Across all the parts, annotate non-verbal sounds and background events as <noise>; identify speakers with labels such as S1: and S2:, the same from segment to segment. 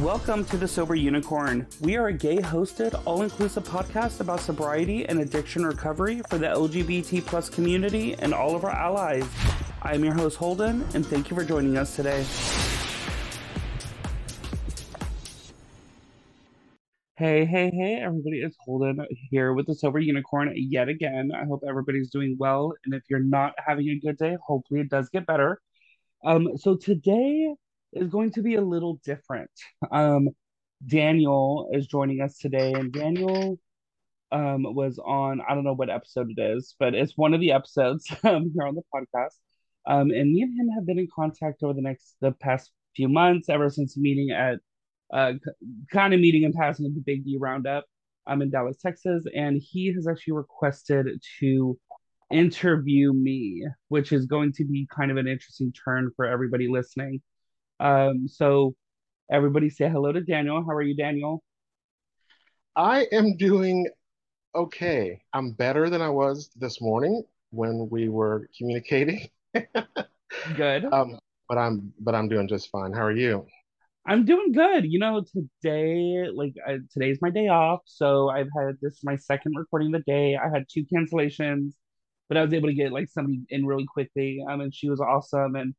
S1: Welcome to the Sober Unicorn. We are a gay hosted, all inclusive podcast about sobriety and addiction recovery for the LGBT plus community and all of our allies. I am your host, Holden, and thank you for joining us today. Hey, hey, hey, everybody, it's Holden here with the Sober Unicorn yet again. I hope everybody's doing well, and if you're not having a good day, hopefully it does get better. Um, so today is going to be a little different. Um, Daniel is joining us today, and Daniel um, was on, I don't know what episode it is, but it's one of the episodes <laughs> um, here on the podcast. Um, and me and him have been in contact over the next, the past few months, ever since meeting at, uh, kind of meeting and passing at the Big D Roundup. I'm in Dallas, Texas, and he has actually requested to interview me, which is going to be kind of an interesting turn for everybody listening. Um, so everybody say hello to Daniel. How are you, Daniel?
S2: I am doing okay. I'm better than I was this morning when we were communicating.
S1: Good. <laughs>
S2: Um, but I'm but I'm doing just fine. How are you?
S1: I'm doing good. You know, today, like uh, today's my day off, so I've had this my second recording of the day. I had two cancellations, but I was able to get like somebody in really quickly. Um, and she was awesome, and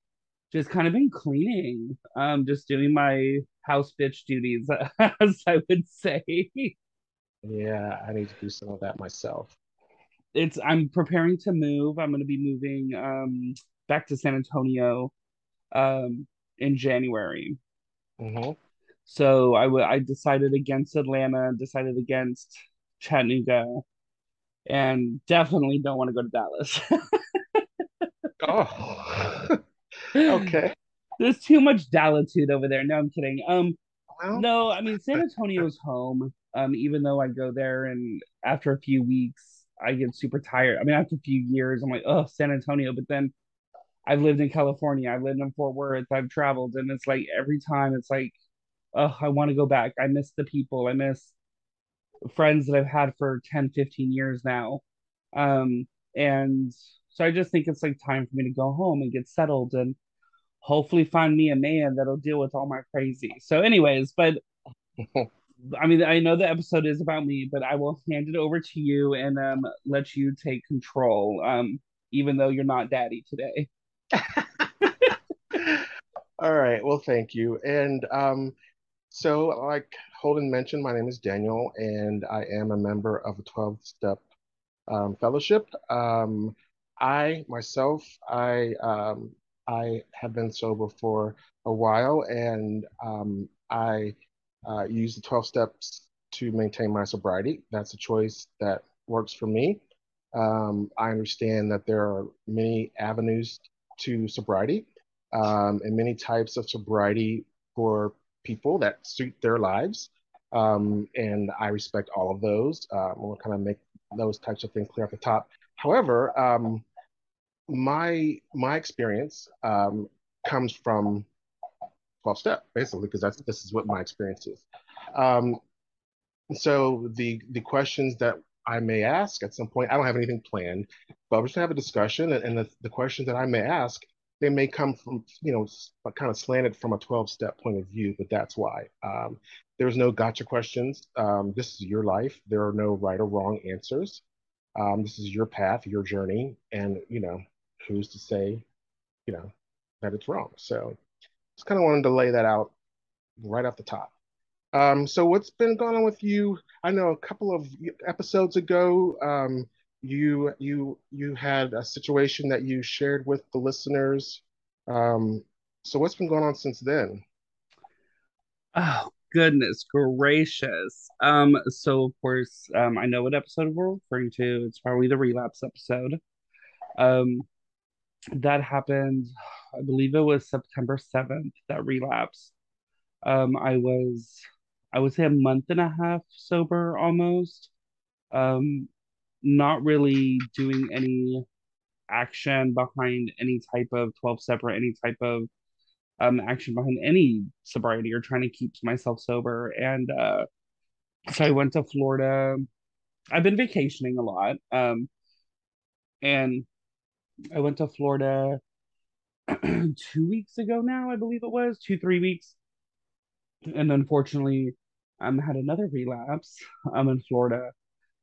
S1: just kind of been cleaning, um, just doing my house bitch duties, <laughs> as I would say.
S2: Yeah, I need to do some of that myself.
S1: It's I'm preparing to move. I'm going to be moving um back to San Antonio um in January.
S2: Mm-hmm.
S1: So I w- I decided against Atlanta, decided against Chattanooga, and definitely don't want to go to Dallas. <laughs>
S2: oh. Okay. <laughs>
S1: There's too much Dalitude over there. No, I'm kidding. Um, well, no, I mean San Antonio's home. Um, even though I go there and after a few weeks I get super tired. I mean, after a few years, I'm like, oh, San Antonio. But then I've lived in California, I've lived in Fort Worth, I've traveled, and it's like every time it's like, oh, I want to go back. I miss the people. I miss friends that I've had for 10, 15 years now. Um, and so I just think it's like time for me to go home and get settled and hopefully find me a man that'll deal with all my crazy. So, anyways, but <laughs> I mean, I know the episode is about me, but I will hand it over to you and um, let you take control. Um, even though you're not daddy today. <laughs>
S2: all right. Well, thank you. And um, so, like Holden mentioned, my name is Daniel, and I am a member of a 12 step um, fellowship. I myself, I um, I have been sober for a while, and um, I uh, use the 12 steps to maintain my sobriety. That's a choice that works for me. Um, I understand that there are many avenues to sobriety um, and many types of sobriety for people that suit their lives. Um, and I respect all of those. Um, we'll kind of make those types of things clear at the top. However, um, my my experience um, comes from 12 step basically because that's this is what my experience is. Um, so the the questions that i may ask at some point i don't have anything planned but we're just gonna have a discussion and, and the, the questions that i may ask they may come from you know kind of slanted from a 12 step point of view but that's why. Um, there's no gotcha questions. Um, this is your life. There are no right or wrong answers. Um, this is your path your journey and you know who's to say, you know, that it's wrong? So just kind of wanted to lay that out right off the top. Um, so what's been going on with you? I know a couple of episodes ago, um, you you you had a situation that you shared with the listeners. Um, so what's been going on since then?
S1: Oh goodness gracious! Um, so of course, um, I know what episode we're referring to. It's probably the relapse episode. Um, that happened i believe it was september 7th that relapse. Um i was i would say a month and a half sober almost. Um not really doing any action behind any type of 12 step or any type of um action behind any sobriety or trying to keep myself sober. And uh so i went to florida. I've been vacationing a lot um and I went to Florida <clears throat> two weeks ago now, I believe it was two, three weeks. and unfortunately, um, had another relapse. I'm in Florida,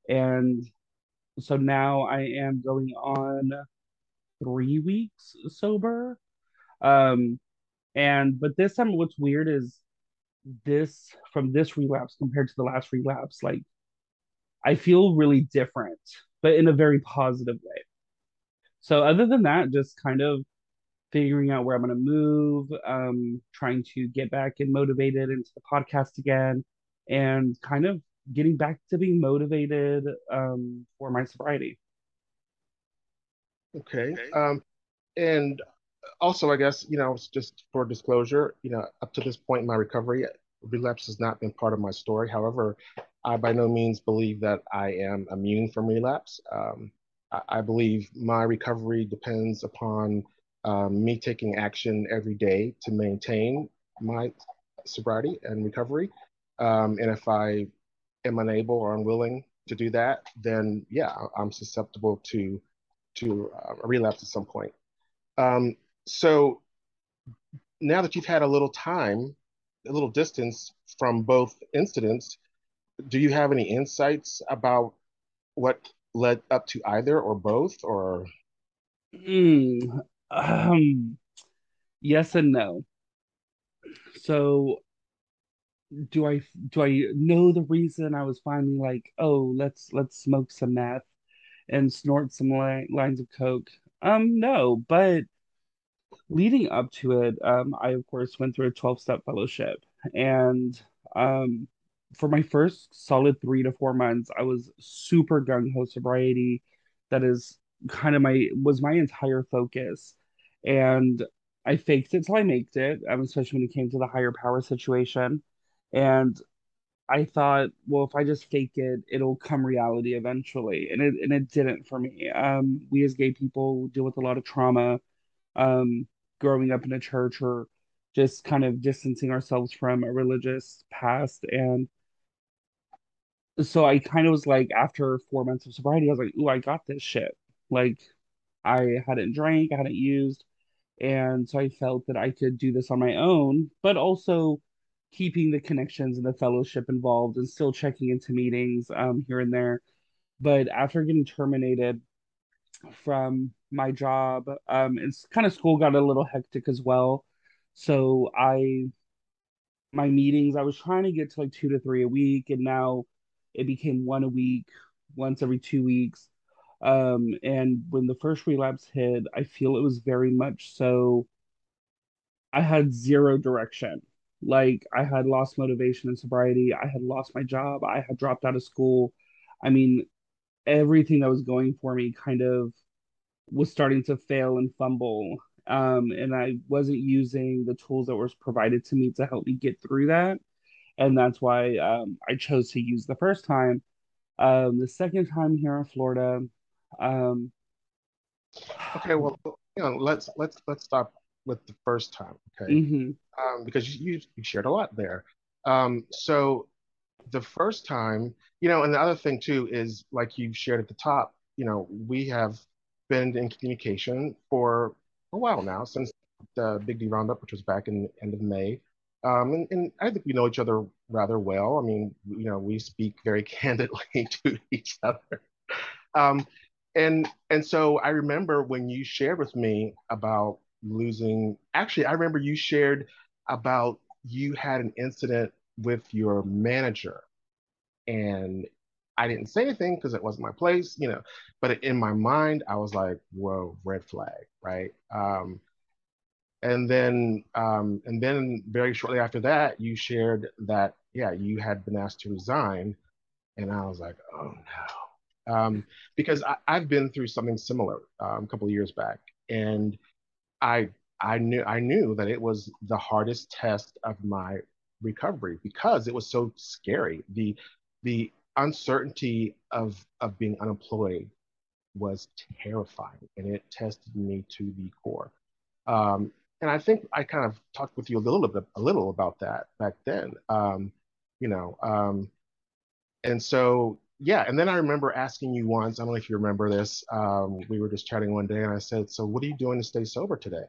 S1: and so now I am going on three weeks sober. Um, and but this time, what's weird is this from this relapse compared to the last relapse, like I feel really different, but in a very positive way. So other than that, just kind of figuring out where I'm going to move, um, trying to get back and motivated into the podcast again, and kind of getting back to being motivated um, for my sobriety.
S2: Okay. Um, and also, I guess, you know, just for disclosure, you know, up to this point in my recovery, relapse has not been part of my story. However, I by no means believe that I am immune from relapse. Um, I, believe my recovery depends upon um, me taking action every day to maintain my sobriety and recovery. Um, and if I am unable or unwilling to do that, then yeah, I'm susceptible to to uh, a relapse at some point. Um, so now that you've had a little time, a little distance from both incidents, do you have any insights about what led up to either or both or?
S1: Mm, um yes and no. So do i do i know the reason i was finally like oh let's let's smoke some meth and snort some li- lines of coke? Um no but leading up to it um i of course went through a 12 step fellowship and um for my first solid three to four months, I was super gung ho sobriety. That is kind of my was my entire focus, and I faked it till I made it. Um, especially when it came to the higher power situation, and I thought, well, if I just fake it, it'll come reality eventually, and it and it didn't for me. Um, we as gay people deal with a lot of trauma, um, growing up in a church or just kind of distancing ourselves from a religious past and so I kind of was like, after four months of sobriety, I was like, ooh, I got this shit. Like, I hadn't drank, I hadn't used. And so I felt that I could do this on my own, but also keeping the connections and the fellowship involved and still checking into meetings um, here and there. But after getting terminated from my job, um, it's kind of school got a little hectic as well. So I my meetings, I was trying to get to like two to three a week, and now it became one a week, once every two weeks. Um, and when the first relapse hit, I feel it was very much so I had zero direction. Like I had lost motivation and sobriety. I had lost my job. I had dropped out of school. I mean, everything that was going for me kind of was starting to fail and fumble. Um, and I wasn't using the tools that were provided to me to help me get through that and that's why um, I chose to use the first time. Um, the second time here in Florida. Um,
S2: okay, well, you know, let's let's let's stop with the first time, okay?
S1: Mm-hmm.
S2: Um, because you you shared a lot there. Um, so the first time, you know, and the other thing too is like you shared at the top, you know, we have been in communication for a while now since the Big D Roundup, which was back in the end of May. Um, and, and, I think we know each other rather well. I mean, you know, we speak very <laughs> candidly to each other. Um, and and so I remember when you shared with me about losing. Actually, I remember you shared about you had an incident with your manager, and I didn't say anything because it wasn't my place, you know. But in my mind, I was like, "Whoa, red flag!" Right? Um, and then um, and then very shortly after that you shared that yeah you had been asked to resign and i was like oh no um, because I, have been through something similar um, a couple of years back and i i knew i knew that it was the hardest test of my recovery because it was so scary the the uncertainty of of being unemployed was terrifying and it tested me to the core um, and I think I kind of talked with you a little bit, a little about that back then. Um, you know, um, and so yeah, and then I remember asking you once. I don't know if you remember this. Um, we were just chatting one day, and I said, "So, what are you doing to stay sober today?"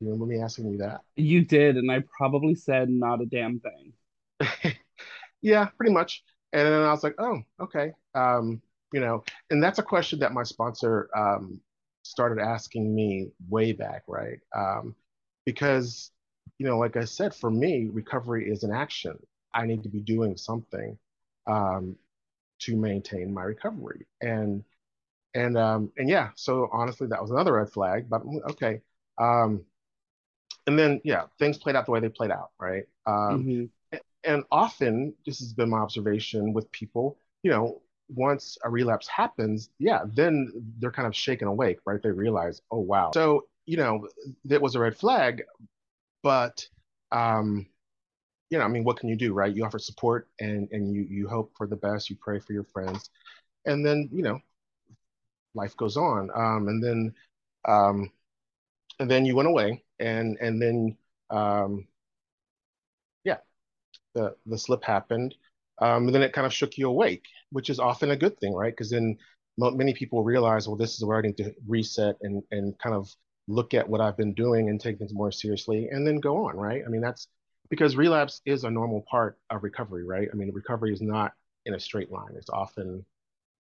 S2: You remember me asking you that?
S1: You did, and I probably said not a damn thing. <laughs>
S2: Yeah, pretty much. And then I was like, oh, okay. Um, you know, and that's a question that my sponsor um, started asking me way back, right? Um, because, you know, like I said, for me, recovery is an action. I need to be doing something um, to maintain my recovery. And and um, and yeah, so honestly, that was another red flag. But okay. Um, and then yeah, things played out the way they played out, right? Um,
S1: hmm
S2: and often this has been my observation with people you know once a relapse happens yeah then they're kind of shaken awake right? They realize oh wow. So you know that was a red flag but um you know i mean what can you do right? You offer support and and you you hope for the best you pray for your friends and then you know life goes on. Um and then um and then you went away and and then um the the slip happened, um, and then it kind of shook you awake, which is often a good thing, right? Because then many people realize, well, this is where I need to reset and and kind of look at what I've been doing and take things more seriously, and then go on, right? I mean, that's because relapse is a normal part of recovery, right? I mean, recovery is not in a straight line. It's often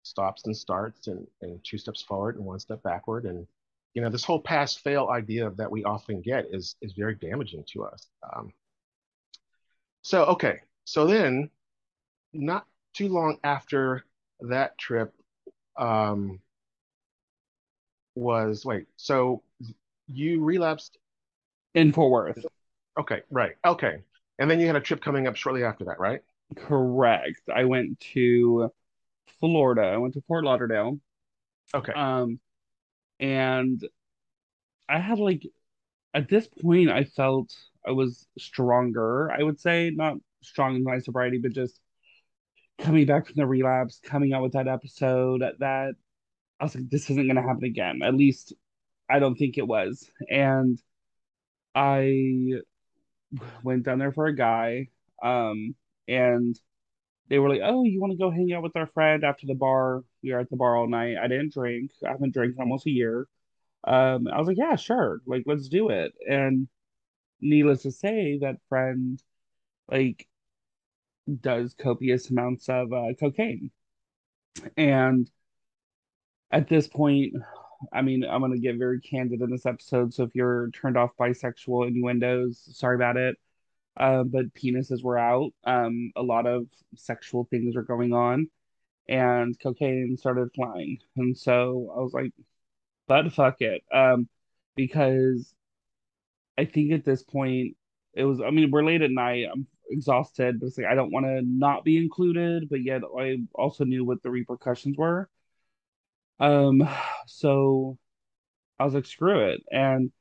S2: stops and starts and, and two steps forward and one step backward. And, you know, this whole pass fail idea that we often get is, is very damaging to us. Um, so, okay. So then, not too long after that trip um, was, wait, so you relapsed?
S1: In Fort Worth.
S2: Okay, right. Okay. And then you had a trip coming up shortly after that, right?
S1: Correct. I went to Florida. I went to Fort Lauderdale.
S2: Okay.
S1: Um, and I had like at this point I felt I was stronger, I would say, not strong in my sobriety, but just coming back from the relapse, coming out with that episode that I was like, this isn't gonna happen again. At least I don't think it was. And I went down there for a guy. Um, and they were like, "Oh, you want to go hang out with our friend after the bar?" We were at the bar all night. I didn't drink. I haven't drank almost a year. Um, I was like, "Yeah, sure. Like, let's do it." And needless to say, that friend like does copious amounts of uh, cocaine. And at this point, I mean, I'm gonna get very candid in this episode. So if you're turned off by sexual innuendos, sorry about it. Uh, but penises were out. Um, a lot of sexual things were going on, and cocaine started flying. And so I was like, but fuck it. Um, because I think at this point it was, I mean, we're late at night. I'm exhausted, but it's like I don't want to not be included, but yet I also knew what the repercussions were. Um, so I was like, screw it. And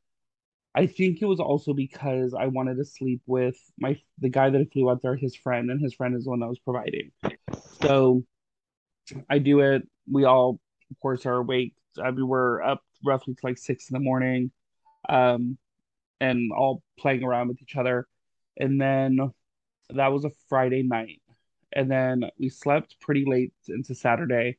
S1: I think it was also because I wanted to sleep with my the guy that flew out there, his friend, and his friend is the one that was providing. So I do it. We all, of course, are awake. I mean, we're up roughly to like six in the morning, um, and all playing around with each other. And then that was a Friday night. And then we slept pretty late into Saturday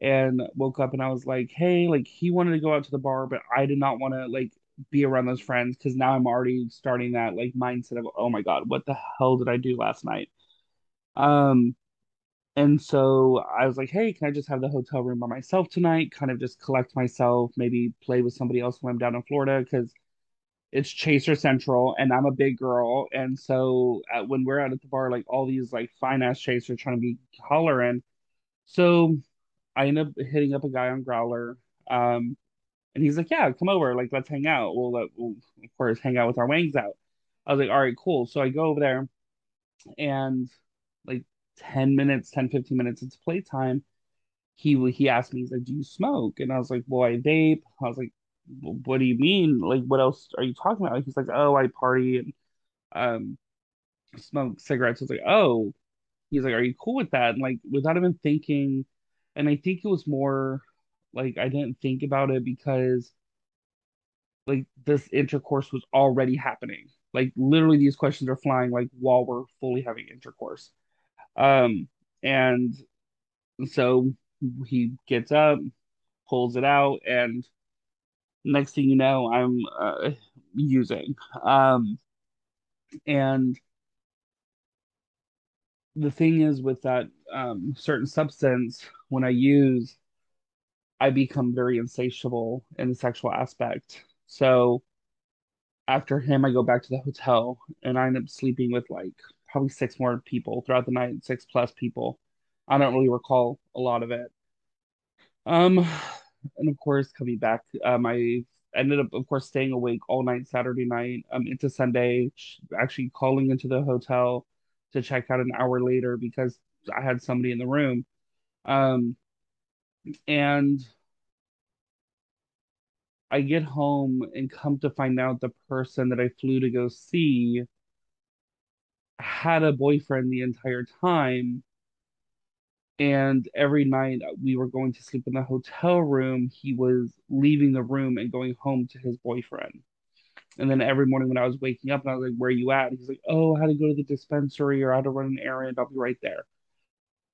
S1: and woke up and I was like, hey, like he wanted to go out to the bar, but I did not want to like be around those friends because now I'm already starting that like mindset of, oh my God, what the hell did I do last night? Um, and so I was like, hey, can I just have the hotel room by myself tonight? Kind of just collect myself, maybe play with somebody else when I'm down in Florida because it's Chaser Central and I'm a big girl. And so uh, when we're out at the bar, like all these like fine ass chasers trying to be hollering. So I end up hitting up a guy on Growlr. Um, and he's like, yeah, come over. Like, let's hang out. We'll, let, we'll of course, hang out with our wangs out. I was like, all right, cool. So I go over there and like 10 minutes, 10, 15 minutes into playtime, he he asked me, he's like, do you smoke? And I was like, well, vape. I was like, what do you mean? Like, what else are you talking about? He's like, oh, I party and um smoke cigarettes. I was like, oh. He's like, are you cool with that? And like, without even thinking, and I think it was more like I didn't think about it because like this intercourse was already happening. Like literally these questions are flying like while we're fully having intercourse. Um and so he gets up, pulls it out, and Next thing you know, I'm uh, using. Um, and the thing is with that um, certain substance, when I use, I become very insatiable in the sexual aspect. So after him, I go back to the hotel and I end up sleeping with like probably six more people throughout the night, six plus people. I don't really recall a lot of it. Um, and of course, coming back, um, I ended up, of course, staying awake all night Saturday night, um, into Sunday, actually calling into the hotel to check out an hour later because I had somebody in the room. Um, and I get home and come to find out the person that I flew to go see had a boyfriend the entire time. And every night we were going to sleep in the hotel room, he was leaving the room and going home to his boyfriend. And then every morning when I was waking up and I was like, Where are you at? He's like, Oh, I had to go to the dispensary or I had to run an errand. I'll be right there.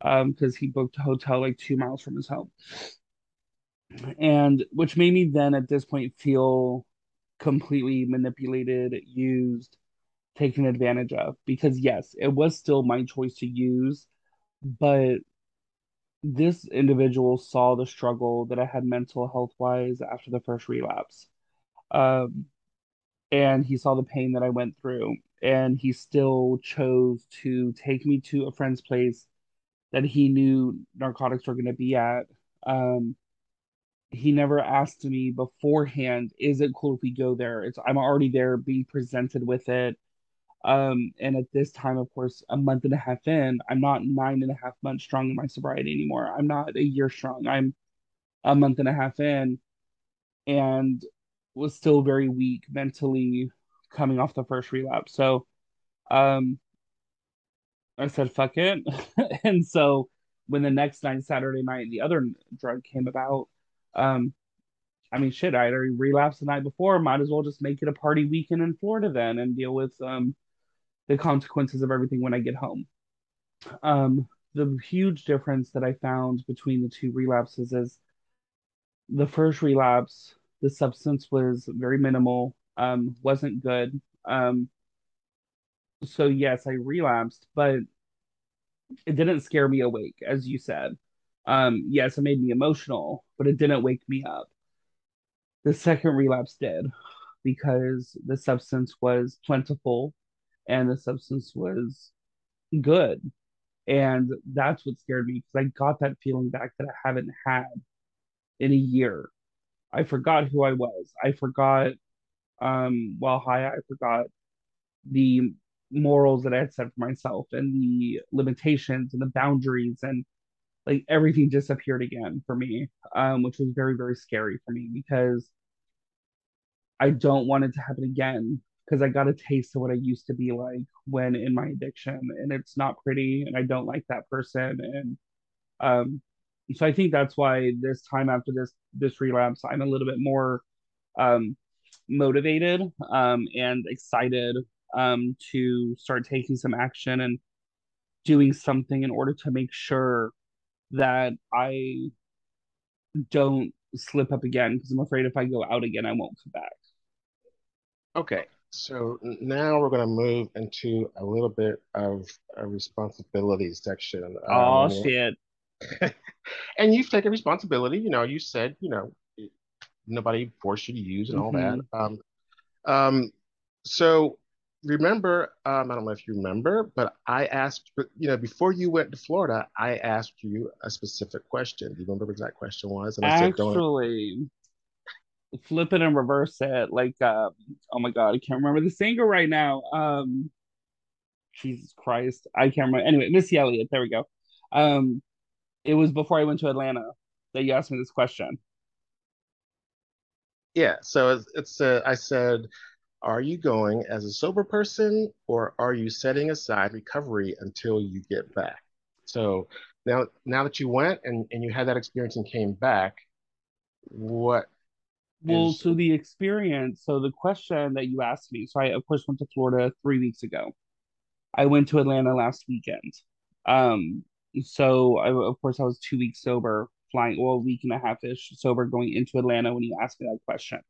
S1: Um, because he booked a hotel like two miles from his home. And which made me then at this point feel completely manipulated, used, taken advantage of. Because yes, it was still my choice to use, but this individual saw the struggle that I had mental health wise after the first relapse. Um, and he saw the pain that I went through, and he still chose to take me to a friend's place that he knew narcotics were going to be at. Um, he never asked me beforehand, is it cool if we go there? It's I'm already there being presented with it. Um, and at this time, of course, a month and a half in, I'm not nine and a half months strong in my sobriety anymore. I'm not a year strong. I'm a month and a half in and was still very weak mentally coming off the first relapse. So um I said fuck it. <laughs> and so when the next night, Saturday night, the other drug came about, um, I mean shit, I already relapsed the night before. Might as well just make it a party weekend in Florida then and deal with um the consequences of everything when I get home. Um, the huge difference that I found between the two relapses is the first relapse, the substance was very minimal, um, wasn't good. Um, so yes, I relapsed, but it didn't scare me awake, as you said. Um, yes, it made me emotional, but it didn't wake me up. The second relapse did because the substance was plentiful and the substance was good. And that's what scared me because I got that feeling back that I haven't had in a year. I forgot who I was. I forgot um while high, I forgot the morals that I had set for myself and the limitations and the boundaries and like everything disappeared again for me. Um, which was very, very scary for me because I don't want it to happen again because I got a taste of what I used to be like when in my addiction and it's not pretty and I don't like that person and um so I think that's why this time after this this relapse I'm a little bit more um motivated um and excited um to start taking some action and doing something in order to make sure that I don't slip up again because I'm afraid if I go out again I won't come back.
S2: Okay, so now we're going to move into a little bit of a responsibility section.
S1: Oh
S2: Um,
S1: shit. <laughs>
S2: and you've taken responsibility. You know, you said, you know, nobody forced you to use and all that.
S1: hmm
S2: Um, um, so remember, um, I don't know if you remember, but I asked, you know, before you went to Florida, I asked you a specific question. Do you remember what that question was? And I said, don't.
S1: Flip it and reverse it. Like, uh, oh my god, I can't remember the singer right now. Um, Jesus Christ, I can't remember. Anyway, Missy Elliott. There we go. Um, it was before I went to Atlanta that you asked me this question.
S2: Yeah. So it's, it's uh, I said, Are you going as a sober person or are you setting aside recovery until you get back? So now now that you went and, and you had that experience and came back, what
S1: Well,
S2: is
S1: so the experience, so the question that you asked me, so I of course went to Florida three weeks ago. I went to Atlanta last weekend. Um, so I, of course I was two weeks sober, flying, well, a week and a half ish sober going into Atlanta when you asked me that question.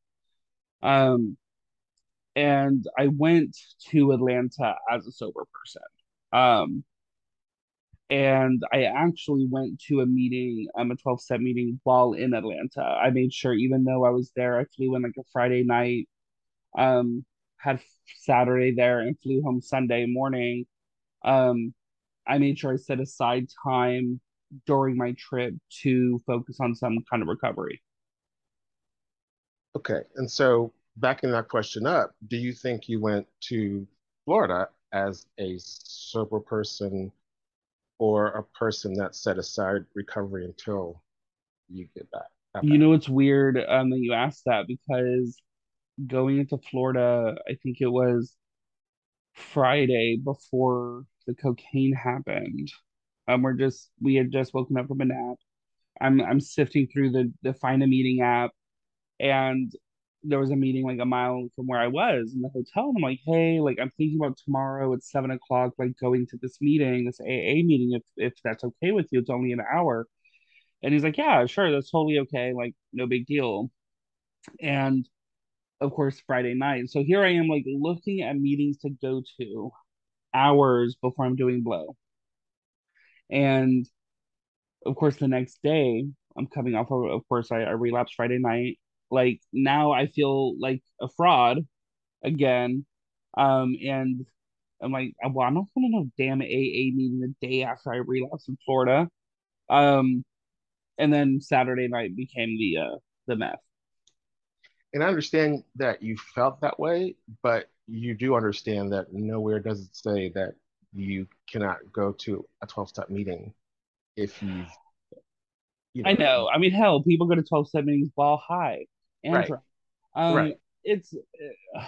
S1: Um, and I went to Atlanta as a sober person. Um, and I actually went to a meeting, um, a 12 step meeting while in Atlanta. I made sure, even though I was there, I flew in like a Friday night, um, had Saturday there and flew home Sunday morning. Um, I made sure I set aside time during my trip to focus on some kind of recovery.
S2: Okay. And so backing that question up, do you think you went to Florida as a sober person or a person that set aside recovery until you get back?
S1: You know, it's weird um, that you asked that because going into Florida, I think it was Friday before the cocaine happened. Um, we're just we had just woken up from a nap. I'm I'm sifting through the the find a meeting app, and there was a meeting like a mile from where I was in the hotel. And I'm like, hey, like I'm thinking about tomorrow at seven o'clock, like going to this meeting, this AA meeting, if if that's okay with you. It's only an hour. And he's like, Yeah, sure, that's totally okay, like no big deal. And of course, Friday night. So here I am like looking at meetings to go to hours before I'm doing blow. And of course, the next day, I'm coming off of, of course, I, I relapsed Friday night. Like now I feel like a fraud again. Um, and I'm like, well, I'm not going to no damn AA meeting the day after I relapsed in Florida. Um, and then Saturday night became the uh the meth.
S2: And I understand that you felt that way, but you do understand that nowhere does it say that you cannot go to a 12 step meeting if you've
S1: you know, I know. I mean, hell, people go to 12 step meetings ball high and
S2: right. Um, right.
S1: It's.
S2: Uh,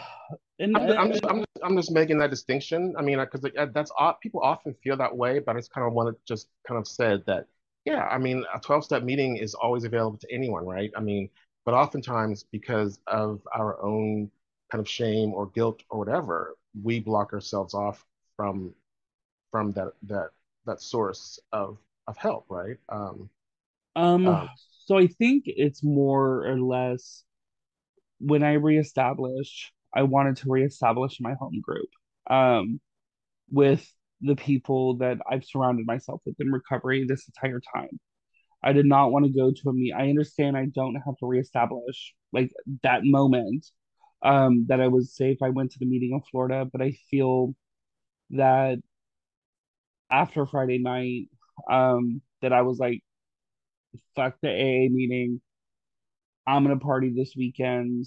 S2: and, I'm, I'm, just, I'm, just, I'm just making that distinction. I mean, because that's people often feel that way, but I just kind of want to just kind of said that, yeah, I mean, a 12 step meeting is always available to anyone, right? I mean, but oftentimes because of our own kind of shame or guilt or whatever, we block ourselves off from from that that that source of of help, right? Um,
S1: um, um so I think it's more or less when I reestablished, I wanted to reestablish my home group um, with the people that I've surrounded myself with in recovery this entire time. I did not want to go to a meet. I understand I don't have to reestablish like that moment um, that I was safe. I went to the meeting in Florida, but I feel that after Friday night, um, that I was like, fuck the AA meeting. I'm gonna party this weekend,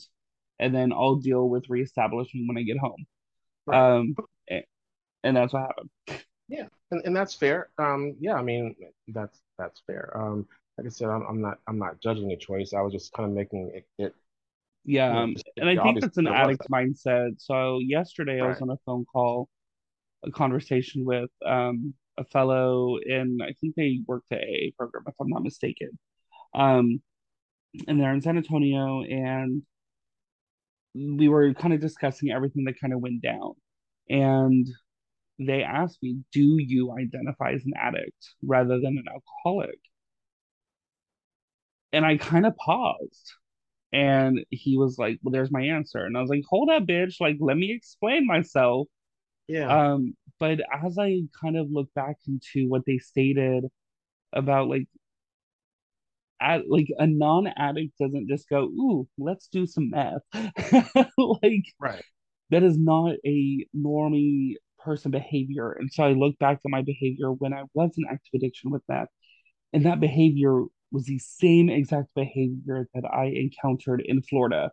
S1: and then I'll deal with reestablishing when I get home. Right. Um, and that's what happened.
S2: Yeah, and, and that's fair. Um, yeah, I mean that's that's fair. Um, like I said, I'm, I'm not I'm not judging the choice. I was just kind of making it. it
S1: yeah, you know, um, and I think that's an addict mindset. So yesterday right. I was on a phone call, a conversation with um a fellow in I think they work the AA program if I'm not mistaken. Um, and they're in San Antonio, and we were kind of discussing everything that kind of went down, and they asked me, "Do you identify as an addict rather than an alcoholic?" And I kind of paused. And he was like, Well, there's my answer. And I was like, Hold up, bitch. Like, let me explain myself.
S2: Yeah.
S1: Um, but as I kind of look back into what they stated about like at like a non-addict doesn't just go, ooh, let's do some meth. <laughs> like
S2: right.
S1: that is not a normie person behavior. And so I look back at my behavior when I was in active addiction with meth, and that behavior was the same exact behavior that I encountered in Florida.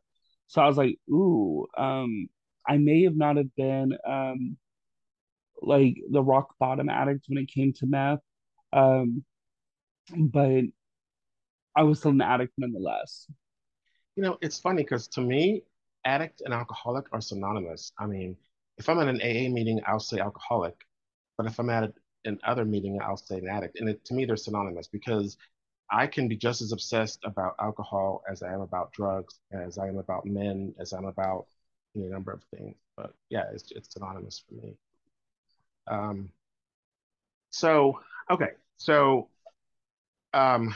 S1: So I was like, ooh, um, I may have not have been um like the rock bottom addict when it came to meth. Um, but I was still an addict nonetheless.
S2: You know, it's funny because to me, addict and alcoholic are synonymous. I mean, if I'm at an AA meeting, I'll say alcoholic, but if I'm at an other meeting, I'll say an addict. And it, to me, they're synonymous because I can be just as obsessed about alcohol as I am about drugs, as I am about men, as I'm about a number of things. But yeah, it's, it's synonymous for me. Um, so, okay. So, um,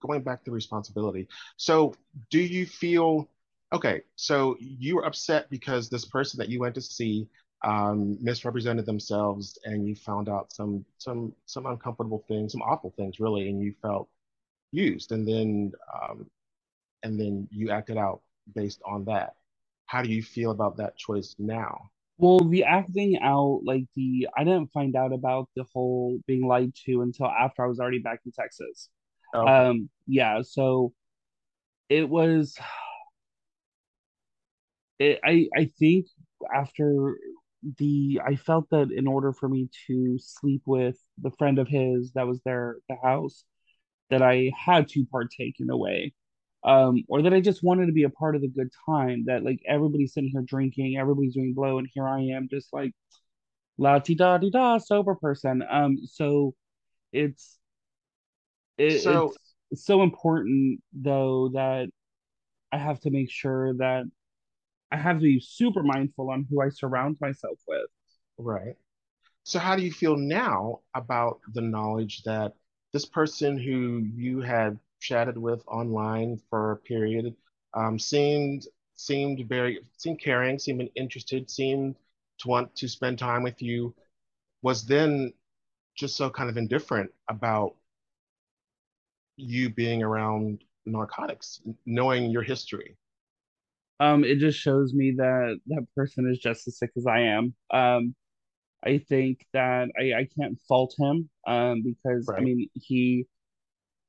S2: going back to responsibility. So, do you feel Okay, so you were upset because this person that you went to see um, misrepresented themselves, and you found out some some some uncomfortable things, some awful things, really, and you felt used, and then um, and then you acted out based on that. How do you feel about that choice now?
S1: Well, the acting out, like the, I didn't find out about the whole being lied to until after I was already back in Texas. Um, yeah, so it was, <sighs> it, I, I think after the, I felt that in order for me to sleep with the friend of his that was there at the house, that I had to partake in a way. Um, or that I just wanted to be a part of the good time, that like everybody's sitting here drinking, everybody's doing blow, and here I am just like la ti da di da sober person. Um, so it's it,
S2: so
S1: it's so important though that I have to make sure that I have to be super mindful on who I surround myself with.
S2: right. So how do you feel now about the knowledge that this person who you had chatted with online for a period um, seemed seemed very seemed caring, seemed interested, seemed to want to spend time with you, was then just so kind of indifferent about you being around narcotics, knowing your history.
S1: Um, it just shows me that that person is just as sick as I am. Um, I think that I, I can't fault him um, because I mean he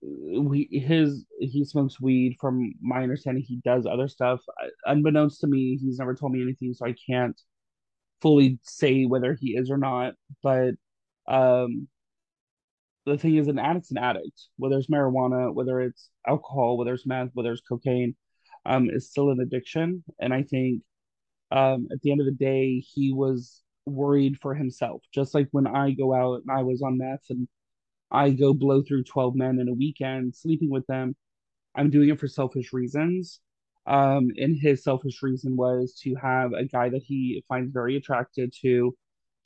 S1: we his he smokes weed from my understanding he does other stuff unbeknownst to me he's never told me anything so I can't fully say whether he is or not but um the thing is an addict's an addict whether it's marijuana whether it's alcohol whether it's meth whether it's cocaine um is still an addiction and I think um at the end of the day he was worried for himself just like when I go out and I was on meth and I go blow through 12 men in a weekend sleeping with them I'm doing it for selfish reasons. Um, and his selfish reason was to have a guy that he finds very attracted to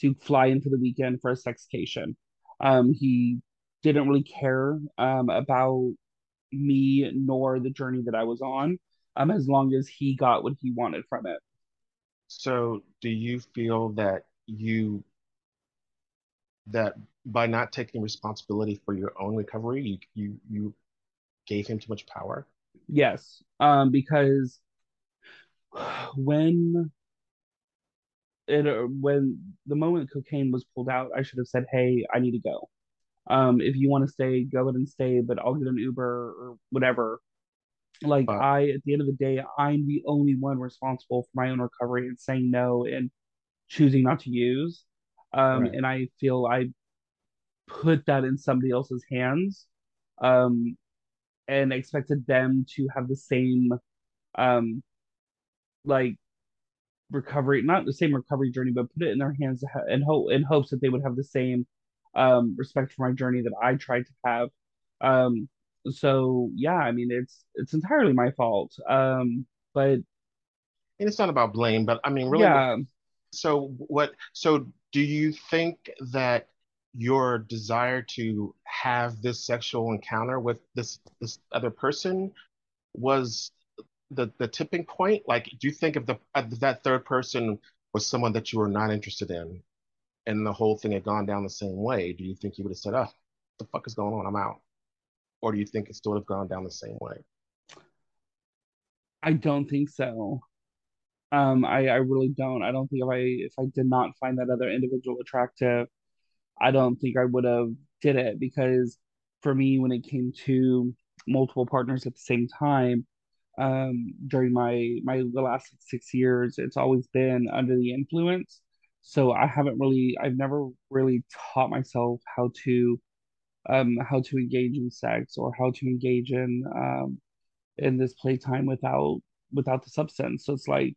S1: to fly in for the weekend for a sexcation. Um, he didn't really care um, about me nor the journey that I was on, um, as long as he got what he wanted from it.
S2: So do you feel that you that by not taking responsibility for your own recovery, you you you gave him too much power?
S1: Yes, um, because when it when the moment cocaine was pulled out, I should have said, "Hey, I need to go." Um, if you want to stay, go ahead and stay, but I'll get an Uber or whatever. Like
S2: But
S1: I, at the end of the day, I'm the only one responsible for my own recovery and saying no and choosing not to use. Um,
S2: right.
S1: and I feel I put that in somebody else's hands, um, and expected them to have the same, um, like recovery, not the same recovery journey, but put it in their hands in hope in hopes that they would have the same um, respect for my journey that I tried to have. Um, so yeah, I mean it's it's entirely my fault. Um, but
S2: And it's not about blame, but I mean, really,
S1: yeah,
S2: so what, so do you think that your desire to have this sexual encounter with this this other person was the the tipping point? Like, do you think if the uh, that third person was someone that you were not interested in, and the whole thing had gone down the same way, do you think you would have said, "Oh, the fuck is going on? I'm out," or do you think it still would have gone down the same way?
S1: I don't think so. Um, I I really don't. I don't think if I if I did not find that other individual attractive, I don't think I would have did it because for me, when it came to multiple partners at the same time, um, during my my the last six years, it's always been under the influence. So I haven't really, I've never really taught myself how to um how to engage in sex or how to engage in um in this playtime without without the substance. So it's like,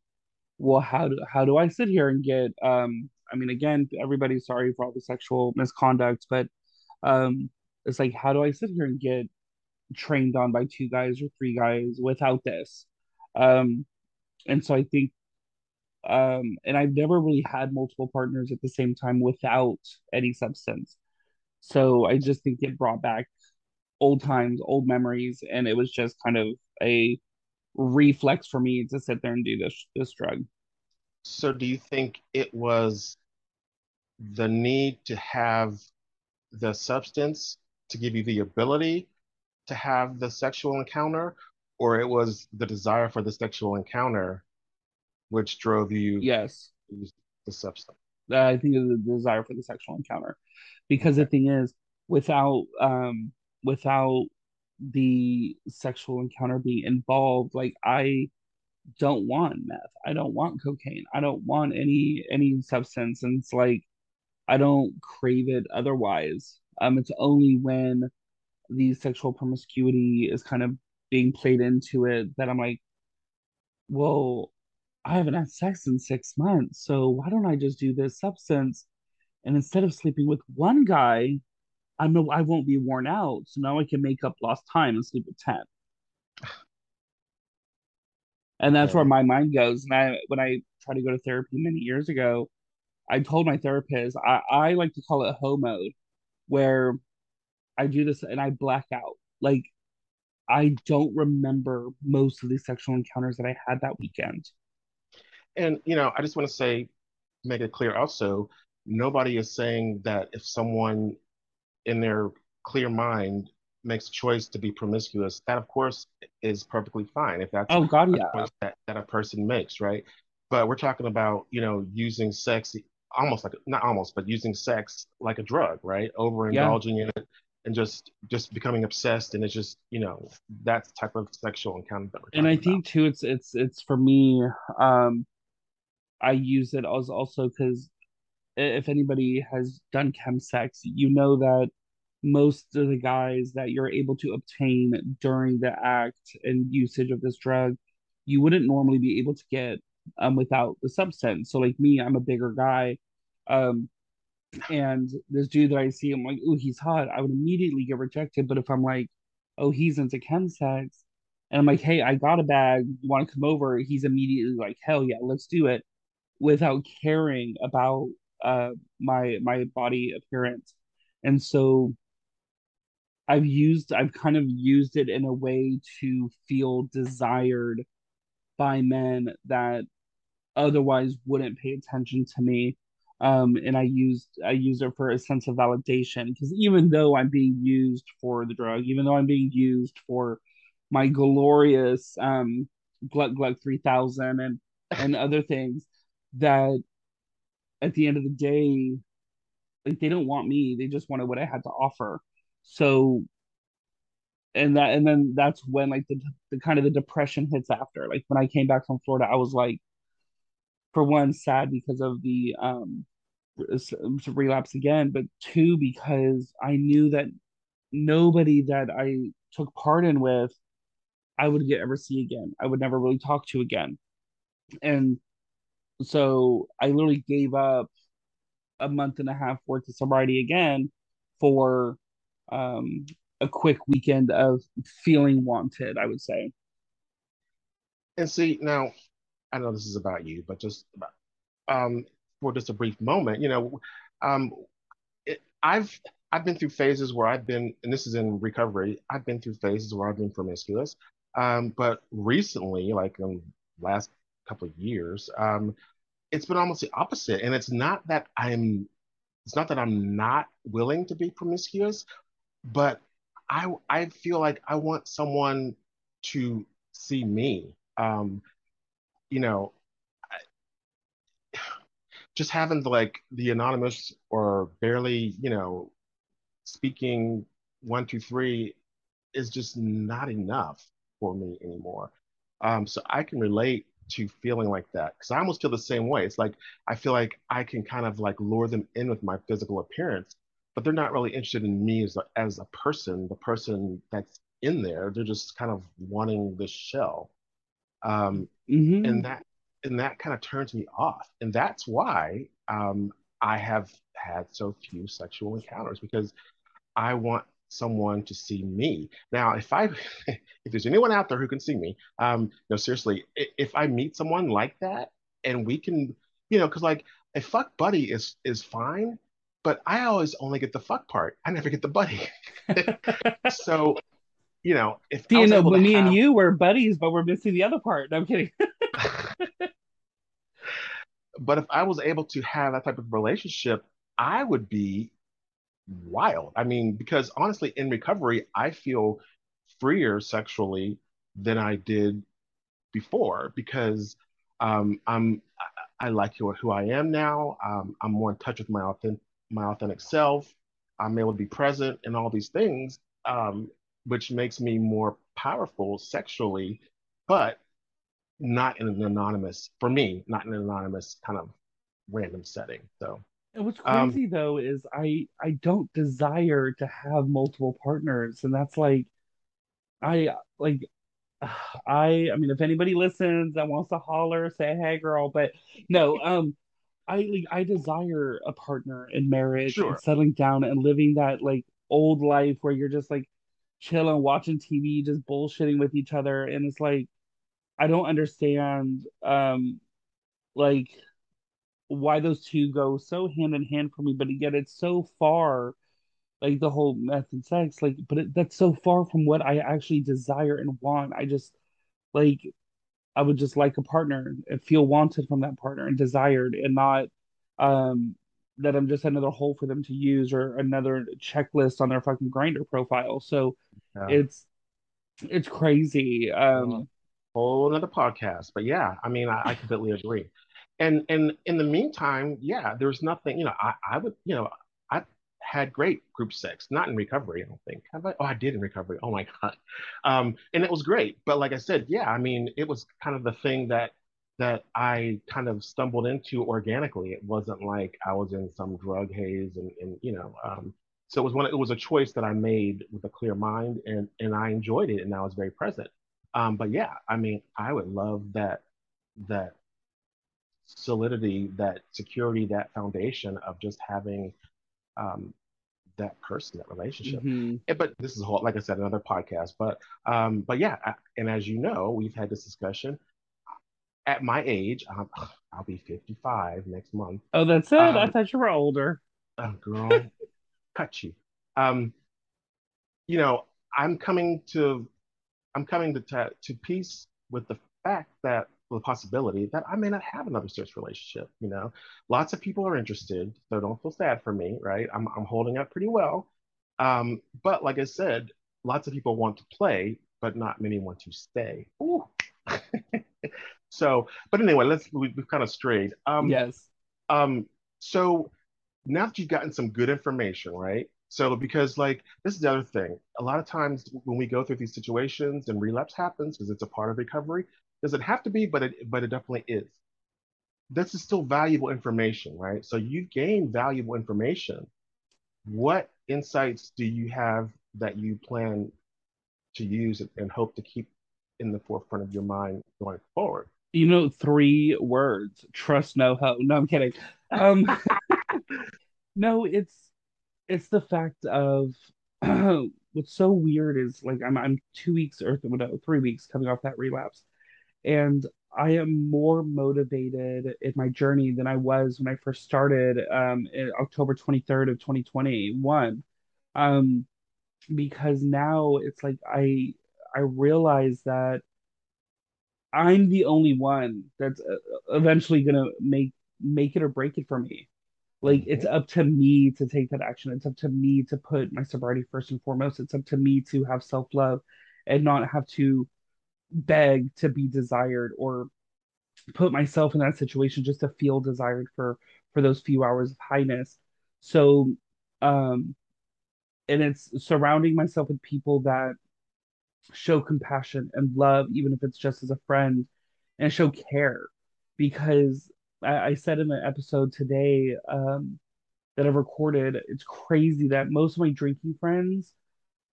S1: well, how do how do I sit here and get um I mean again, everybody's sorry for all the sexual misconduct, but um it's like how do I sit here and get trained on by two guys or three guys without this? Um and so I think um and I've never really had multiple partners at the same time without any substance. So I just think it brought back old times, old memories, and it was just kind of a reflex for me to sit there and do this this drug.
S2: So do you think it was the need to have the substance to give you the ability to have the sexual encounter, or it was the desire for the sexual encounter which drove you
S1: Yes.
S2: the substance?
S1: Uh, I think the desire for the sexual encounter. Because the thing is, without um without the sexual encounter being involved, like I don't want meth. I don't want cocaine. I don't want any any substance. And it's like I don't crave it otherwise. Um, it's only when the sexual promiscuity is kind of being played into it that I'm like, well, I haven't had sex in six months, so why don't I just do this substance? And instead of sleeping with one guy, I know I won't be worn out, so now I can make up lost time and sleep with ten. And that's where my mind goes. And I, when I tried to go to therapy many years ago, I told my therapist I, I like to call it ho mode, where I do this and I black out. Like I don't remember most of the sexual encounters that I had that weekend.
S2: And you know, I just want to say, make it clear also, nobody is saying that if someone in their clear mind makes a choice to be promiscuous, that of course is perfectly fine if that's
S1: Oh God,
S2: a
S1: yeah,
S2: choice that, that a person makes, right? But we're talking about, you know, using sex almost like not almost, but using sex like a drug, right?
S1: yeah.
S2: Overindulging in it and just just becoming obsessed and it's just, you know, that type of sexual encounter that we're
S1: And I
S2: about.
S1: think too, it's it's it's for me. Um, I use it as also because if anybody has done chemsex, you know that most of the guys that you're able to obtain during the act and usage of this drug, you wouldn't normally be able to get um, without the substance. So, like me, I'm a bigger guy. Um, and this dude that I see, I'm like, oh, he's hot. I would immediately get rejected. But if I'm like, oh, he's into chemsex, and I'm like, hey, I got a bag. You want to come over? He's immediately like, hell yeah, let's do it without caring about uh my my body appearance. And so I've used I've kind of used it in a way to feel desired by men that otherwise wouldn't pay attention to me. Um, and I used I use it for a sense of validation because even though I'm being used for the drug, even though I'm being used for my glorious um Gluck 3000 and and other things that at the end of the day like they don't want me. They just wanted what i had to offer. So and that and then that's when like the, the kind of the depression hits after. Like when i came back from florida i was like for one sad because of the um relapse again but two because i knew that nobody that i took part in with i would get ever see again. I would never really talk to again. And so i literally gave up a month and a half worth of sobriety again for um, a quick weekend of feeling wanted, I would say.
S2: And see, now I know this is about you, but just um, for just a brief moment, you know, um, it, I've I've been through phases where I've been, and this is in recovery. I've been through phases where I've been promiscuous, um, but recently, like in last couple of years, um, it's been almost the opposite. And it's not that I'm it's not that I'm not willing to be promiscuous, but I I feel like I want someone to see me. Um, you know, just having the like the anonymous or barely, you know, speaking one, two, three is just not enough for me anymore. Um, so I can relate to feeling like that because I almost feel the same way. It's like I feel like I can kind of like lure them in with my physical appearance, but they're not really interested in me as a, as a person, the person that's in there. They're just kind of wanting this shell. Um, and
S1: Mm-hmm.
S2: that and that kind of turns me off. And that's why um, I have had so few sexual encounters because I want someone to see me. Now, if I, <laughs> if there's anyone out there who can see me, um, no, seriously, if I meet someone like that and we can, you know, because like a fuck buddy is is fine, but I always only get the fuck part. I never get the buddy. <laughs> so you know, if I
S1: See,
S2: was
S1: no,
S2: able to
S1: me and you were buddies, but we're missing the other part. No, I'm kidding. <laughs>
S2: but if I was able to have that type of relationship, I would be wild. I mean, because honestly, in recovery, I feel freer sexually than I did before because um, I'm I, like who, who I am now. Um, I'm more in touch with my authentic my authentic self. I'm able to be present in all these things, um, which makes me more powerful sexually, but not in an anonymous for me, not in an anonymous kind of random setting. So,
S1: And what's
S2: um,
S1: crazy though is I I don't desire to have multiple partners, and that's like I like <sighs> I I mean if anybody listens that wants to holler, say hey girl, but no, um I like I desire a partner in marriage and settling down and living that like old life where you're just like chilling, watching TV, just bullshitting with each other, and it's like I don't understand um like why those two go so hand in hand for me, but yet it's so far like the whole meth and sex, like, but it, that's so far from what I actually desire and want. I just like I would just like a partner and feel wanted from that partner and desired and not um that I'm just another hole for them to use or another checklist on their fucking Grindr profile. So
S2: yeah,
S1: it's it's crazy. Um
S2: whole another podcast. But yeah, I mean, I, I completely agree. And and in the meantime, yeah, there's nothing. You know, I I would you know I had great group sex, not in recovery. I don't think. I? Oh, I did in recovery. Oh my <laughs> God, um, and it was great. But like I said, yeah, I mean, it was kind of the thing that that I kind of stumbled into organically. It wasn't like I was in some drug haze and and you know. Um, so it was one. It was a choice that I made with a clear mind, and and I enjoyed it, and I was very present. Um, but yeah, I mean, I would love that that solidity, that security, that foundation of just having um, that person, that relationship.
S1: mhm.
S2: Eh, But this is whole, like I said, another podcast. But um, but yeah, I- and as you know, we've had this discussion. At my age, um, I'll be 55 next month.
S1: Oh, that's it. I
S2: Um,
S1: thought you were older. <laughs>
S2: oh, girl, cut you. Um, you know, I'm coming to I'm coming to ta to peace with the fact that the possibility that I may not have another serious relationship. You know, lots of people are interested, so don't feel sad for me, right? I'm I'm holding up pretty well. Um, but like I said, lots of people want to play, but not many want to stay. Ooh. <laughs> So, but anyway, let's we, we've kind of strayed. Um,
S1: Yes.
S2: um, so now that you've gotten some good information, right? So, because like this is the other thing, a lot of times when we go through these situations and relapse happens, because it's a part of recovery, does it have to be? But it, but it definitely is. This is still valuable information, right? So you've gained valuable information. What insights do you have that you plan to use and hope to keep in the forefront of your mind going forward?
S1: You know, three words. Trust no ho. No, I'm kidding. Um, <laughs> no, it's it's the fact of <clears throat> what's so weird is like I'm I'm two weeks or no, three weeks coming off that relapse, and I am more motivated in my journey than I was when I first started um in October 23rd of 2021. Um, because now it's like I I realize that I'm the only one that's uh, eventually gonna make make it or break it for me. Like it's
S2: Mhm.
S1: up to me to take that action. It's up to me to put my sobriety first and foremost. It's up to me to have self-love and not have to beg to be desired or put myself in that situation just to feel desired for for those few hours of highness. So um and it's surrounding myself with people that show compassion and love, even if it's just as a friend, and show care. Because I, I said in the episode today um, that I've recorded, it's crazy that most of my drinking friends,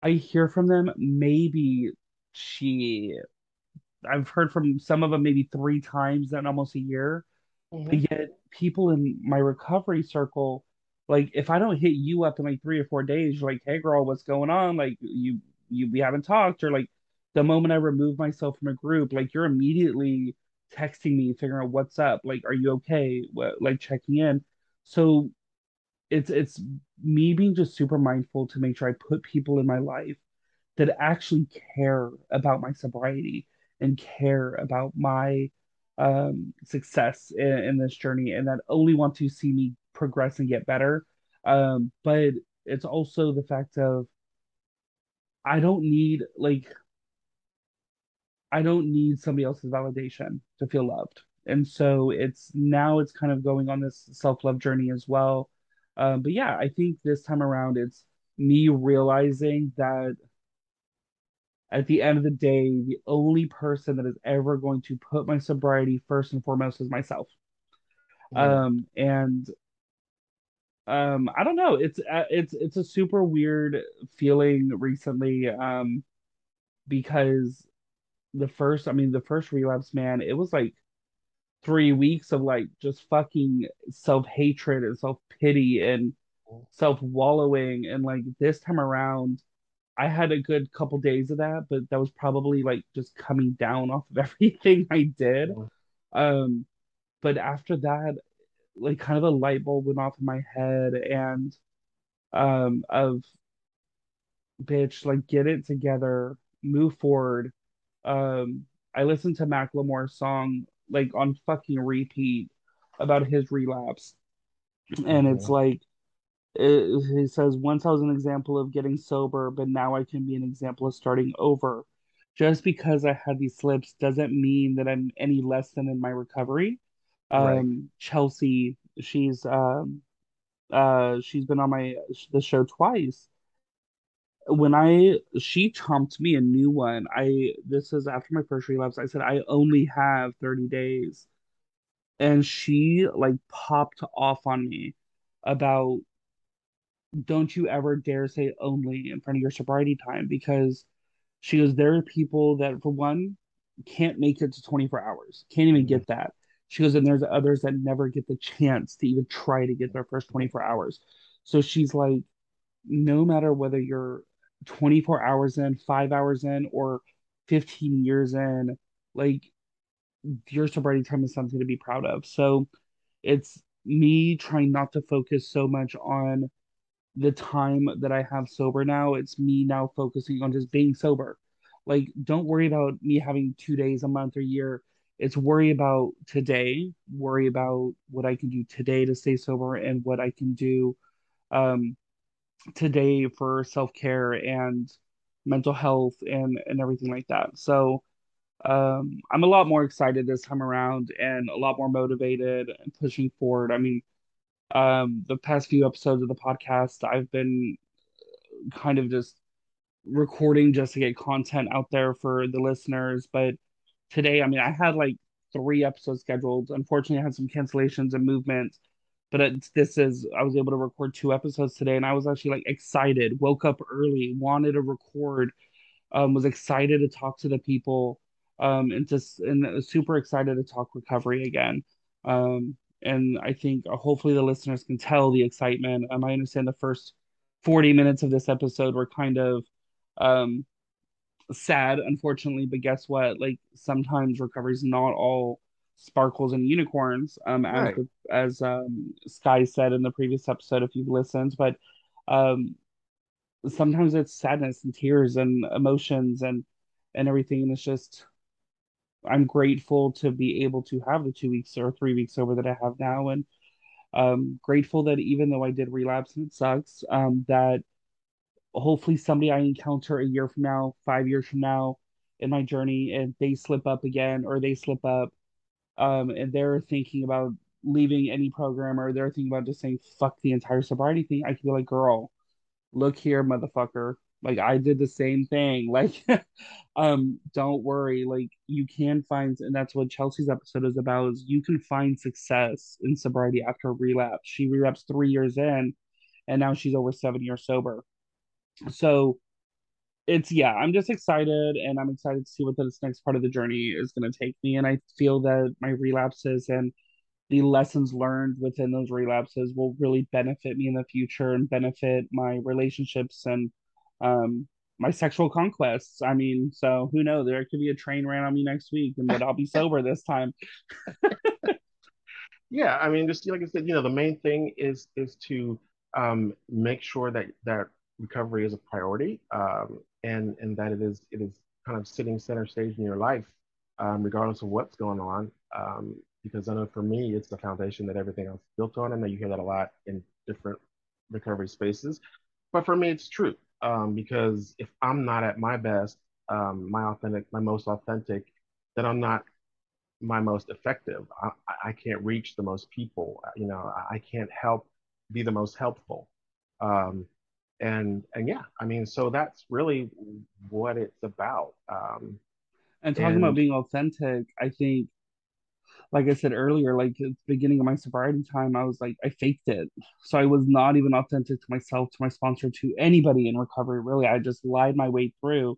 S1: I hear from them maybe she, I've heard from some of them maybe three times in almost a year. But
S2: Mhm.
S1: yet, people in my recovery circle, like if I don't hit you up in like three or four days, you're like, "Hey, girl, what's going on?" Like you, you, we haven't talked, or like the moment I remove myself from a group, like you're immediately texting me, figuring out what's up. Like, are you okay? What, like checking in. So it's it's me being just super mindful to make sure I put people in my life that actually care about my sobriety and care about my um, success in, in this journey and that only want to see me progress and get better. Um, but it's also the fact of I don't need like I don't need somebody else's validation to feel loved. And so it's now it's kind of going on this self-love journey as well. Um, but yeah, I think this time around it's me realizing that at the end of the day, the only person that is ever going to put my sobriety first and foremost is myself.
S2: Mm,
S1: Um, and um, I don't know. It's uh, it's it's a super weird feeling recently. Um, because the first, I mean, the first relapse, man, it was like three weeks of like just fucking self-hatred and self-pity and self-wallowing. And like this time around, I had a good couple days of that, but that was probably like just coming down off of <laughs> everything I did. Um, but after that, like kind of a light bulb went off in my head and um of bitch, like get it together, move forward. Um, I listened to Macklemore's song like on fucking repeat about his relapse, and it's like it, he says, once I was an example of getting sober, but now I can be an example of starting over. Just because I had these slips doesn't mean that I'm any less than in my recovery.
S2: Right.
S1: Um, Chelsea, she's um, uh, she's been on my the show twice. When I she chomped me a new one. I this is after my first relapse. I said I only have 30 days, and she like popped off on me about don't you ever dare say only in front of your sobriety time because she goes, there are people that, for one, can't make it to 24 hours, can't even get mm-hmm. that. She goes, and there's others that never get the chance to even try to get their first 24 hours. So she's like, no matter whether you're 24 hours in, five hours in, or 15 years in, like your sobriety time is something to be proud of. So it's me trying not to focus so much on the time that I have sober now, it's me now focusing on just being sober. Like, don't worry about me having two days a month or year. It's worry about today, worry about what I can do today to stay sober and what I can do um, today for self care and mental health and, and everything like that. So, um, I'm a lot more excited this time around and a lot more motivated and pushing forward. I mean, um, the past few episodes of the podcast, I've been kind of just recording just to get content out there for the listeners. But today, I mean, I had like three episodes scheduled. Unfortunately, I had some cancellations and movements. But this is, I was able to record two episodes today, and I was actually like excited. Woke up early, wanted to record, um, was excited to talk to the people, um, and just and super excited to talk recovery again. Um, and I think uh, hopefully the listeners can tell the excitement. Um, I understand the first 40 minutes of this episode were kind of um sad, unfortunately, but guess what? Like sometimes recovery is not all sparkles and unicorns, um, as
S2: Right.
S1: the as um Sky said in the previous episode, if you've listened, but um sometimes it's sadness and tears and emotions and and everything and it's just i'm grateful to be able to have the two weeks or three weeks over that i have now and um grateful that even though i did relapse and it sucks um that hopefully somebody i encounter a year from now five years from now in my journey and they slip up again or they slip up um and they're thinking about leaving any program or they're thinking about just saying fuck the entire sobriety thing i can be like girl look here, motherfucker. Like I did the same thing. <laughs> Like, um, don't worry. Like you can find, and that's what Chelsea's episode is about. Is you can find success in sobriety after a relapse. She relapsed three years in, and now she's over seven years sober. So it's yeah, I'm just excited, and I'm excited to see what this next part of the journey is going to take me. And I feel that my relapses and the lessons learned within those relapses will really benefit me in the future and benefit my relationships and um my sexual conquests. I mean, so who knows? There could be a train ran on me next week, and but I'll be sober this time. <laughs>
S2: Yeah, I mean, just like I said, you know, the main thing is is to um, make sure that that recovery is a priority, um, and and that it is it is kind of sitting center stage in your life, um, regardless of what's going on. Um, because I know for me, it's the foundation that everything else is built on. I know you hear that a lot in different recovery spaces, but for me, it's true. Um, because if I'm not at my best, um, my authentic, my most authentic, then I'm not my most effective. I, I can't reach the most people. You know, I can't help be the most helpful. Um, and and yeah, I mean, so that's really what it's about. Um,
S1: and talking and, about being authentic, I think, like I said earlier, like at the beginning of my sobriety time, I was like, I faked it. So I was not even authentic to myself, to my sponsor, to anybody in recovery. Really, I just lied my way through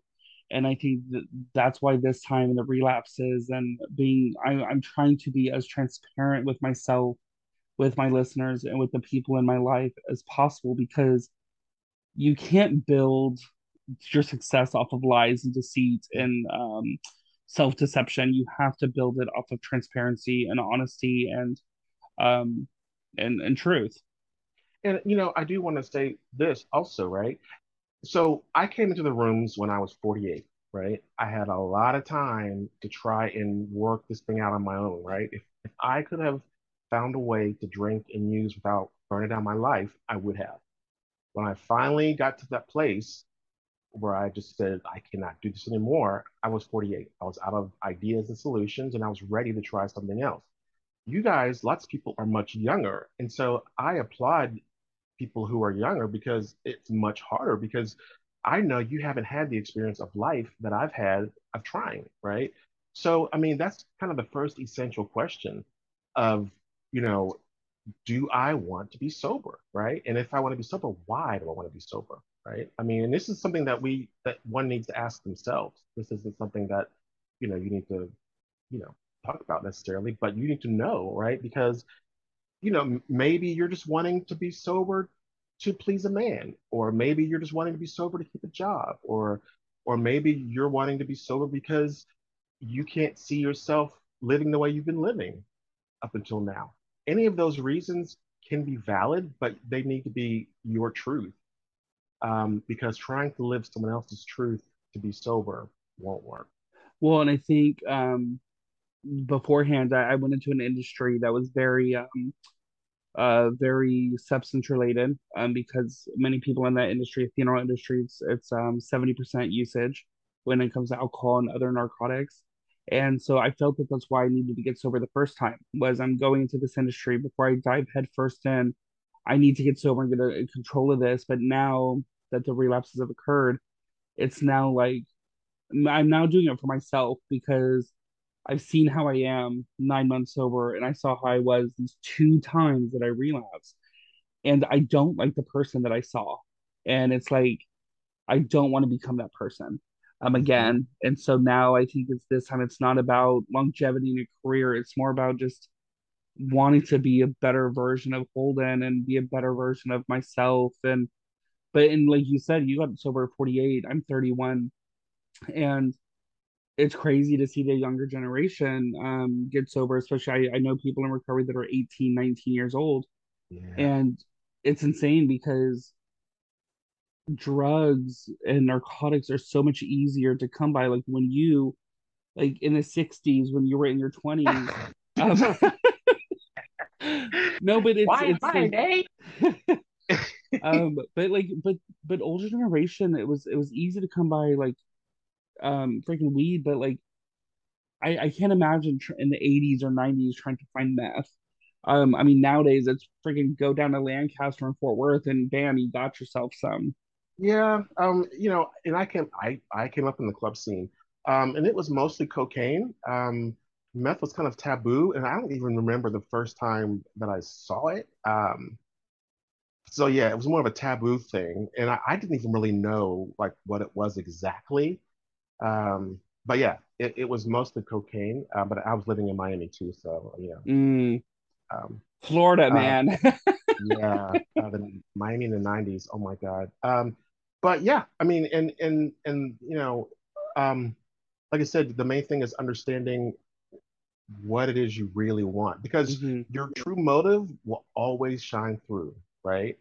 S1: and I think that that's why this time in the relapses and being I, I'm trying to be as transparent with myself, with my listeners, and with the people in my life as possible because you can't build your success off of lies and deceit and um, self deception. You have to build it off of transparency and honesty and um, and and truth.
S2: And you know, I do want to say this also, right? so I came into the rooms when I was 48, right? I had a lot of time to try and work this thing out on my own, right? If, if I could have found a way to drink and use without burning down my life, I would have. When I finally got to that place where I just said, I cannot do this anymore, I was 48. I was out of ideas and solutions and I was ready to try something else. You guys, lots of people are much younger. And so I applaud people who are younger because it's much harder because I know you haven't had the experience of life that I've had of trying, right? So, I mean, that's kind of the first essential question of, you know, do I want to be sober, right? And if I want to be sober, why do I want to be sober, right? I mean, and this is something that we that one needs to ask themselves. This isn't something that, you know, you need to, you know, talk about necessarily, but you need to know, right? Because you know, maybe you're just wanting to be sober to please a man, or maybe you're just wanting to be sober to keep a job, or or maybe you're wanting to be sober because you can't see yourself living the way you've been living up until now. Any of those reasons can be valid, but they need to be your truth. Um, because trying to live someone else's truth to be sober won't work.
S1: Well, and I think um, beforehand, I, I, went into an industry that was very, um, uh, very substance related, um, because many people in that industry, funeral industry, it's, it's um, 70% usage when it comes to alcohol and other narcotics. And so I felt that that's why I needed to get sober the first time was I'm going into this industry before I dive headfirst in. I need to get sober and get a, a control of this. But now that the relapses have occurred, it's now like I'm now doing it for myself because I've seen how I am nine months sober, and I saw how I was these two times that I relapsed, and I don't like the person that I saw, and it's like I don't want to become that person um mm-hmm. again, and so now I think it's this time it's not about longevity in your career; it's more about just wanting to be a better version of Holden and be a better version of myself, and but and like you said, you got sober at 48, I'm 31, and it's crazy to see the younger generation um, get sober, especially I, I know people in recovery that are 18, 19 years old. Yeah. And it's insane because drugs and narcotics are so much easier to come by. Like when you, like in the 60s, when you were in your 20s. <laughs> um, <laughs> no, but it's, Why it's like, <laughs> um, but like, but, but older generation, it was, it was easy to come by like um freaking weed, but like I I can't imagine tr- in the 80s or 90s trying to find meth. Um, I mean nowadays it's freaking go down to Lancaster and Fort Worth and bam, you got yourself some.
S2: Yeah, um, you know, and I came I I came up in the club scene, um, and it was mostly cocaine. Um, meth was kind of taboo, and I don't even remember the first time that I saw it. Um, so yeah, it was more of a taboo thing, and I, I didn't even really know like what it was exactly. Um, but yeah, it, it was mostly cocaine. Uh, but I was living in Miami too, so you know.
S1: Mm. Um, Florida, uh, man. <laughs>
S2: yeah, uh, the, Miami in the '90s. Oh my God. Um, but yeah, I mean, and and and you know, um, like I said, the main thing is understanding what it is you really want because mm-hmm. your true motive will always shine through, right?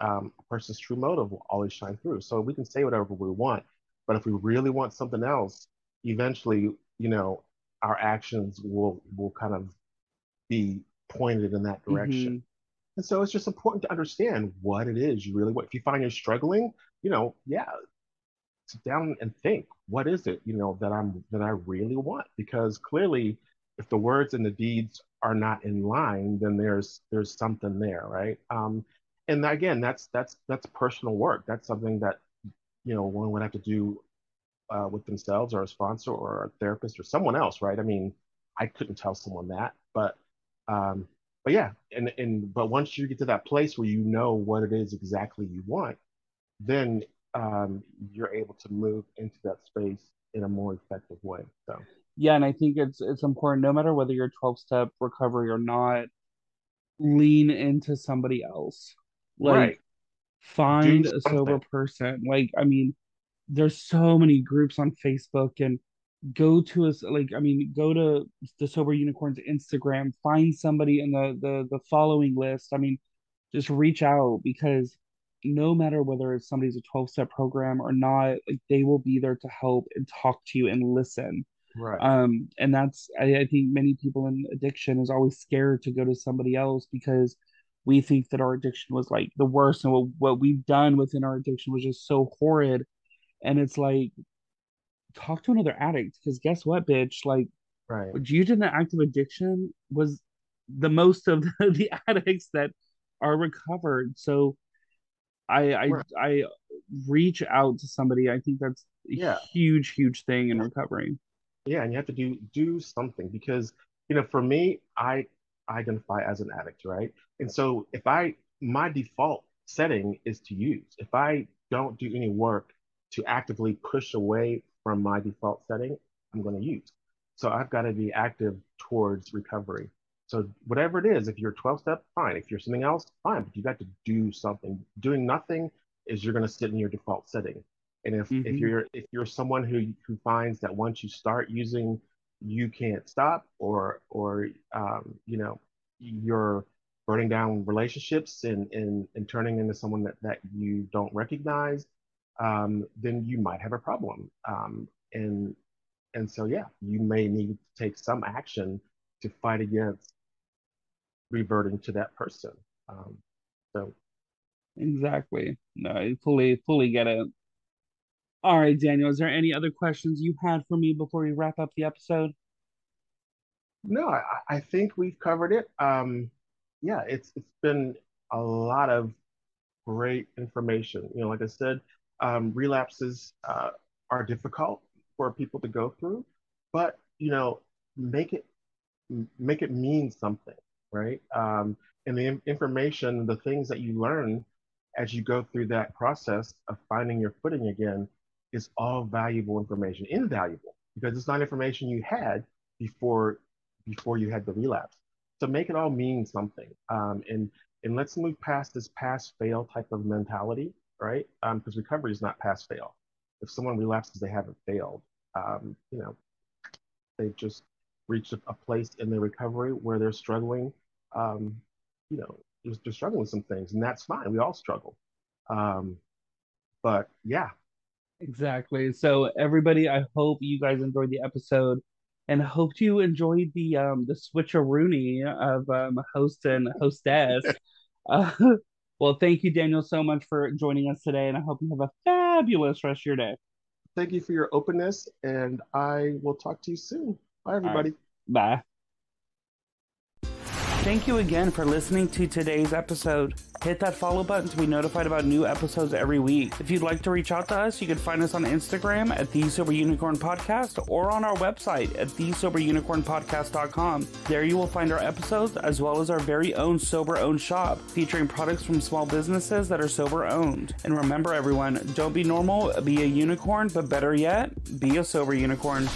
S2: um, a person's true motive will always shine through. So we can say whatever we want, but if we really want something else, eventually, you know, our actions will will kind of be pointed in that direction. Mm-hmm. And so it's just important to understand what it is you really want. If you find you're struggling, you know, yeah, sit down and think, what is it, you know, that I'm that I really want? Because clearly, if the words and the deeds are not in line, then there's there's something there, right? Um, and again, that's that's that's personal work. That's something that you know one would have to do uh, with themselves or a sponsor or a therapist or someone else, right? I mean, I couldn't tell someone that, but um, but yeah, and and but once you get to that place where you know what it is exactly you want, then um, you're able to move into that space in a more effective way. So
S1: yeah, and I think it's it's important no matter whether you're 12 step recovery or not, lean into somebody else. Like right. find a sober person. Like I mean, there's so many groups on Facebook and go to us like I mean go to the sober unicorns Instagram, find somebody in the the the following list. I mean, just reach out because no matter whether it's somebody's a 12 step program or not, like they will be there to help and talk to you and listen.
S2: Right.
S1: Um, and that's I, I think many people in addiction is always scared to go to somebody else because we think that our addiction was like the worst. And what, what we've done within our addiction was just so horrid. And it's like talk to another addict because guess what bitch? Like
S2: right.
S1: you did in active addiction was the most of the, <laughs> the addicts that are recovered. So i i right. i reach out to somebody. I think that's a yeah. huge huge thing in recovery
S2: yeah and you have to do do something because you know for me i identify as an addict right and so if i my default setting is to use if i don't do any work to actively push away from my default setting, I'm going to use. So I've got to be active towards recovery. So whatever it is, if you're 12 step, fine. If you're something else, fine. But you got to do something. Doing nothing is you're going to sit in your default setting. And if, mm-hmm. if you're if you're someone who who finds that once you start using, you can't stop, or or um, you know you're burning down relationships and, and and turning into someone that, that you don't recognize, um, then you might have a problem. Um, and and so yeah, you may need to take some action to fight against reverting to that person. Um, so
S1: exactly, no, I fully fully get it. All right, Daniel, is there any other questions you had for me before we wrap up the episode?
S2: No, I, I think we've covered it. Um, yeah, it's it's been a lot of great information. You know, like I said, um, relapses uh, are difficult for people to go through, but you know, make it make it mean something, right? Um, and the information, the things that you learn as you go through that process of finding your footing again, is all valuable information, invaluable because it's not information you had before before you had the relapse. So make it all mean something, um, and and let's move past this pass fail type of mentality right? Because um, recovery is not pass fail. If someone relapses, they haven't failed. Um, you know, they've just reached a, a, place in their recovery where they're struggling. Um, you know, they're, they're, struggling with some things, and that's fine. We all struggle. Um, but yeah.
S1: Exactly. So everybody, I hope you guys enjoyed the episode and hope you enjoyed the um the switcheroony of um host and hostess. <laughs> uh, <laughs> well, thank you, Daniel, so much for joining us today, and I hope you have a fabulous rest of your day.
S2: Thank you for your openness, and I will talk to you soon. Bye, everybody.
S1: Right. Bye. Thank you again for listening to today's episode. Hit that follow button to be notified about new episodes every week. If you'd like to reach out to us, you can find us on Instagram at The Sober Unicorn Podcast or on our website at TheSoberUnicornPodcast.com. There you will find our episodes as well as our very own sober owned shop featuring products from small businesses that are sober owned. And remember, everyone, don't be normal, be a unicorn, but better yet, be a sober unicorn.